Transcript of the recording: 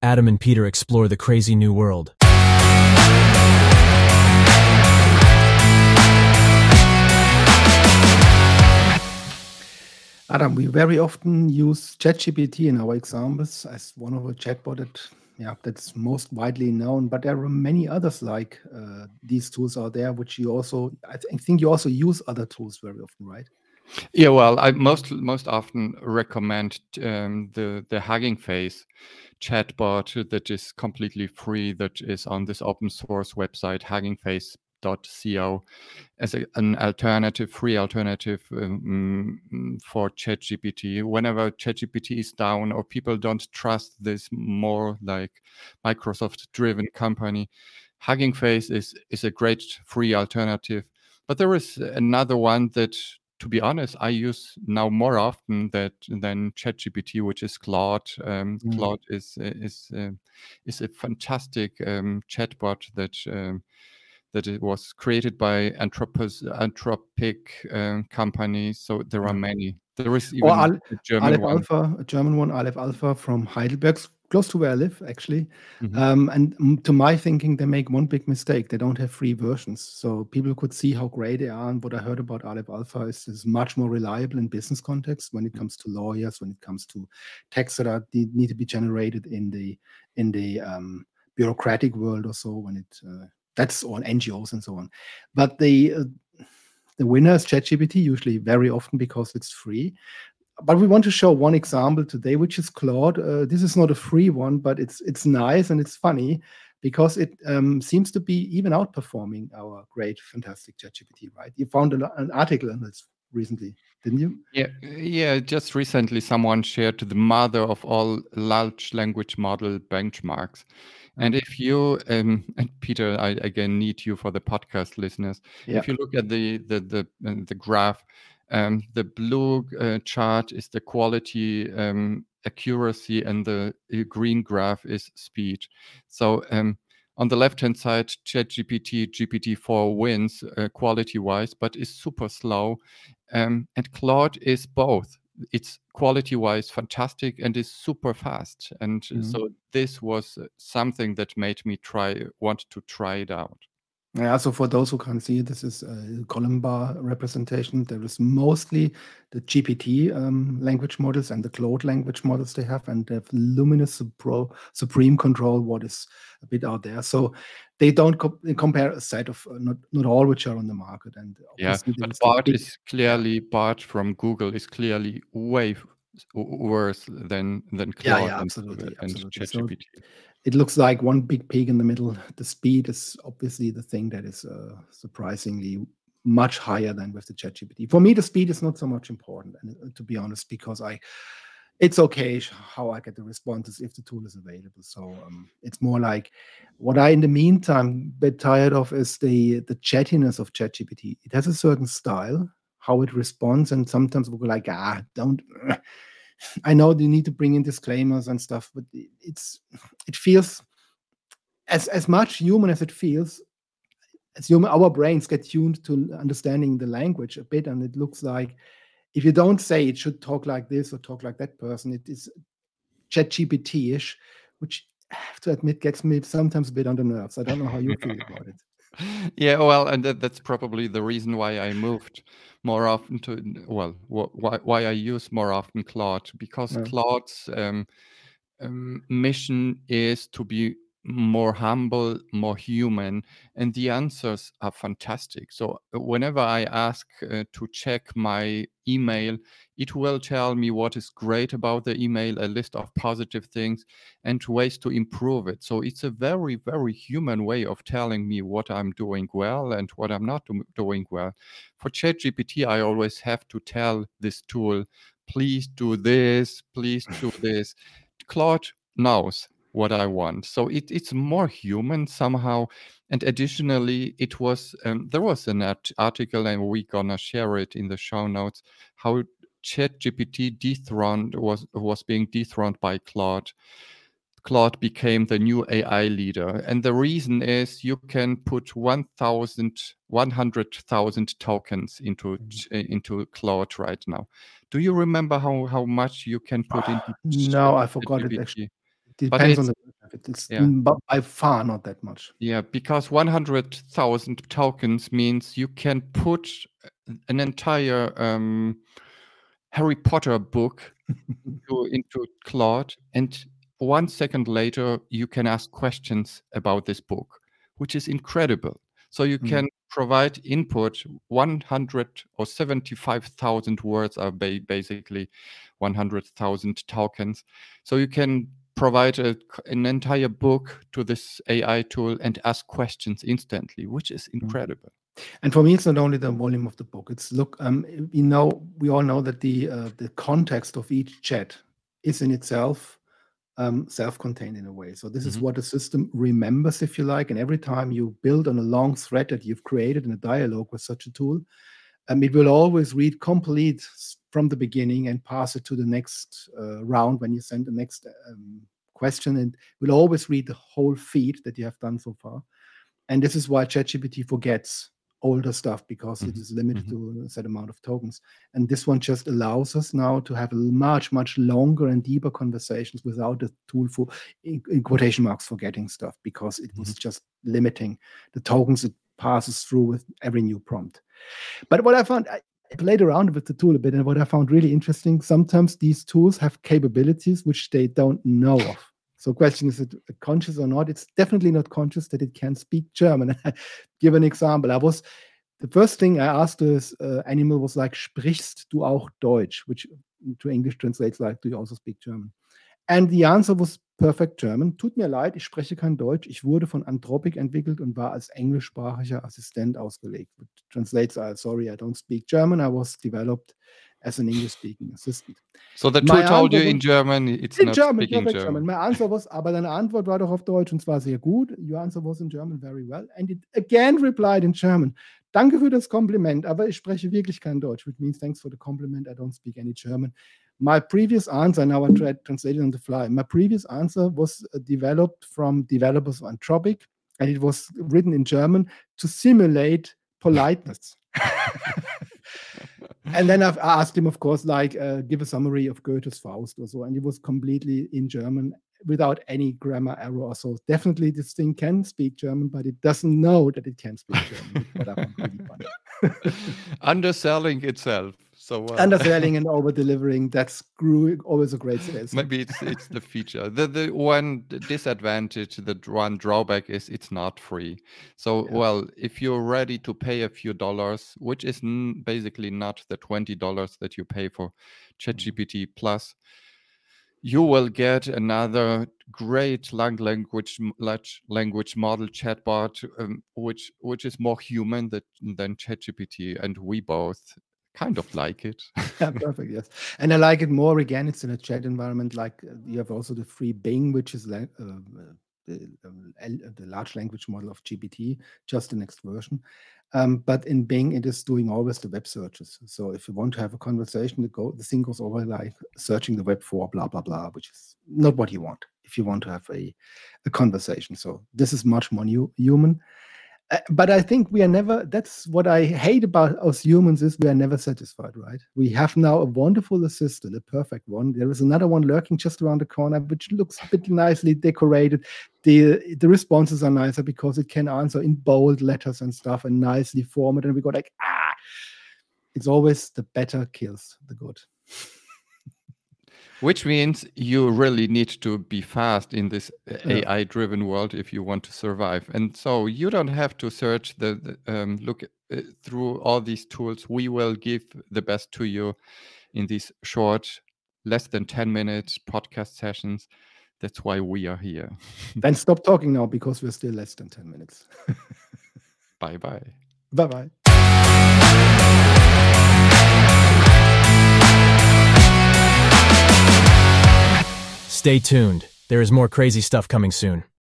Adam and Peter explore the crazy new world. Adam, we very often use ChatGPT in our examples as one of the chatbot that, yeah, that's most widely known. But there are many others like uh, these tools out there, which you also, I, th- I think you also use other tools very often, right? Yeah, well, I most most often recommend um, the the Hugging Face chatbot that is completely free, that is on this open source website, huggingface.co, as a, an alternative, free alternative um, for ChatGPT. Whenever ChatGPT is down or people don't trust this more like Microsoft-driven company, Hugging Face is is a great free alternative. But there is another one that to be honest, I use now more often that than ChatGPT, which is Claude. Um, mm. Claude is is uh, is a fantastic um, chatbot that um, that it was created by Anthropos, Anthropic um, company. So there are many. There is even Al- a German Aleph one. Alpha, a German one, Aleph Alpha from Heidelberg, close to where I live, actually. Mhm. Um, and mm, to my thinking, they make one big mistake. They don't have free versions. So people could see how great they are. And what I heard about Aleph Alpha is, is much more reliable in business context when it comes to lawyers, when it comes to texts that are, need need to be generated in the in the um, bureaucratic world or so. When it uh, that's on NGOs and so on. But the uh, the winner is ChatGPT usually very often because it's free. But we want to show one example today, which is Claude. Uh, this is not a free one, but it's it's nice and it's funny because it um, seems to be even outperforming our great, fantastic ChatGPT. Right? You found an, an article on this recently, didn't you? Yeah, yeah. Just recently, someone shared the mother of all large language model benchmarks. And if you, um, and Peter, I again need you for the podcast listeners. Yeah. If you look at the the the, uh, the graph, um, the blue uh, chart is the quality um, accuracy, and the uh, green graph is speed. So um, on the left hand side, ChatGPT GPT-4 wins uh, quality wise, but is super slow. Um, and Claude is both. It's quality wise fantastic and is super fast. And Mhm. so this was uh, something that made me try want to try it out. Yeah, so for those who can't see, this is a column bar representation. There is mostly the GPT um, language models and the Claude language models they have, and they have Luminous Supro, Supreme Control, what is a bit out there. So they don't co- compare a set of uh, not not all which are on the market. And Yeah, but Bard big- is clearly Bard from Google is clearly way worse than than Claude yeah, and, absolutely, and absolutely. So ChatGPT. It looks like one big pig in the middle. The speed is obviously the thing that is uh, surprisingly much higher than with the ChatGPT. For me, the speed is not so much important, and uh, to be honest, because I, it's okay how I get the responses if the tool is available. So um, it's more like what I, in the meantime, bit tired of is the the chattiness of ChatGPT. It has a certain style, how it responds, and sometimes we're like, ah, don't. I know you need to bring in disclaimers and stuff, but it- it's it feels as as much human as it feels. As human, our brains get tuned to understanding the language a bit, and it looks like if you don't say it should talk like this or talk like that person, it is ChatGPT-ish, which I have to admit gets me sometimes a bit on the nerves. I don't know how you feel about it. yeah well and that, that's probably the reason why i moved more often to well wh- why, why i use more often claude because Yeah. claude's um, um, mission is to be more humble more human and the answers are fantastic so uh, whenever i ask uh, to check my email it will tell me what is great about the email a list of positive things and ways to improve it. So it's a very, very human way of telling me what I'm doing well and what I'm not do- doing well. For ChatGPT, I always have to tell this tool, please do this, please do this. Claude knows what I want. So it, it's more human somehow. And additionally, it was um, there was an art- article, and we're gonna share it in the show notes. How ChatGPT dethroned was was being dethroned by Claude. Claude became the new AI leader. And the reason is you can put 1,000, 100,000 tokens into, Mm-hmm. into Claude right now. Do you remember how, how much you can put into ch- No, I forgot it actually. Depends on the it's yeah. by far not that much. Yeah, because 100,000 tokens means you can put an entire um, Harry Potter book into, into Claude, and one second later, you can ask questions about this book, which is incredible. So you Mm. can provide input 100 or 75,000 words are ba- basically 100,000 tokens. So you can provide a, an entire book to this AI tool and ask questions instantly, which is incredible. And for me, it's not only the volume of the book. It's look, um, we know, we all know that the uh, the context of each chat is in itself um, self-contained in a way. So this is Mhm. what the system remembers, if you like. And every time you build on a long thread that you've created in a dialogue with such a tool, um, it will always read complete from the beginning and pass it to the next uh, round when you send the next um, question, and will always read the whole feed that you have done so far. And this is why ChatGPT forgets older stuff because it Mhm, is limited mhm. to a set amount of tokens. And this one just allows us now to have much, much longer and deeper conversations without the tool for, in, in quotation marks, forgetting stuff because it was just limiting the tokens it passes through with every new prompt. But what I found, played around with the tool a bit, and what I found really interesting, sometimes these tools have capabilities which they don't know of. So, question is it conscious or not? It's definitely not conscious that it can speak German. Give an example. I was the first thing I asked this uh, animal was like, "Sprichst du auch Deutsch?" Which to English translates like, "Do you also speak German?" And the answer was perfect German. Tut mir leid, ich spreche kein Deutsch. Ich wurde von Anthropic entwickelt und war als englischsprachiger Assistent ausgelegt. Translates as, sorry, I don't speak German. I was developed as an English-speaking assistant. So the tool told you in German, it's In not German, speaking German. German. My answer was, aber deine Antwort war doch auf Deutsch und zwar sehr gut. Your answer was in German very well. And it again replied in German. Danke für das Kompliment, aber ich spreche wirklich kein Deutsch, which means thanks for the compliment. I don't speak any German. My previous answer, now I tried translating on the fly. My previous answer was uh, developed from developers of Anthropic, and it was written in German to simulate politeness. and then I've asked him, of course, like, uh, give a summary of Goethe's Faust or so, and it was completely in German without any grammar error or so. Definitely, this thing can speak German, but it doesn't know that it can speak German. Underselling itself. So uh, Underselling and over delivering, that's always a great sales. Maybe it's it's the feature. The the one disadvantage, the one drawback is it's not free. So Yeah. well, if you're ready to pay a few dollars, which is basically not the twenty dollars that you pay for ChatGPT Plus, you will get another great lang- language language model chatbot, um, which which is more human that, than ChatGPT, and we both kind of like it. yeah, perfect. Yes, and I like it more. Again, it's in a chat environment. Like uh, you have also the free Bing, which is uh, uh, the, um, the large language model of GPT, just the next version. Um, but in Bing, it is doing always the web searches. So if you want to have a conversation, the go the thing goes over like searching the web for blah blah blah, which is not what you want if you want to have a a conversation. So this is much more new, human. Uh, but I think we are never. That's what I hate about us humans is we are never satisfied, right? We have now a wonderful assistant, a perfect one. There is another one lurking just around the corner, which looks a bit nicely decorated. the The responses are nicer because it can answer in bold letters and stuff and nicely formatted. And we go like, ah, it's always the better kills the good. Which means you really need to be fast in this uh, AI driven world if you want to survive. And so you don't have to search the, the um, look uh, through all these tools. We will give the best to you in these short, less than 10 minutes podcast sessions. That's why we are here. then stop talking now because we're still less than ten minutes. bye bye. bye bye. Stay tuned. There is more crazy stuff coming soon.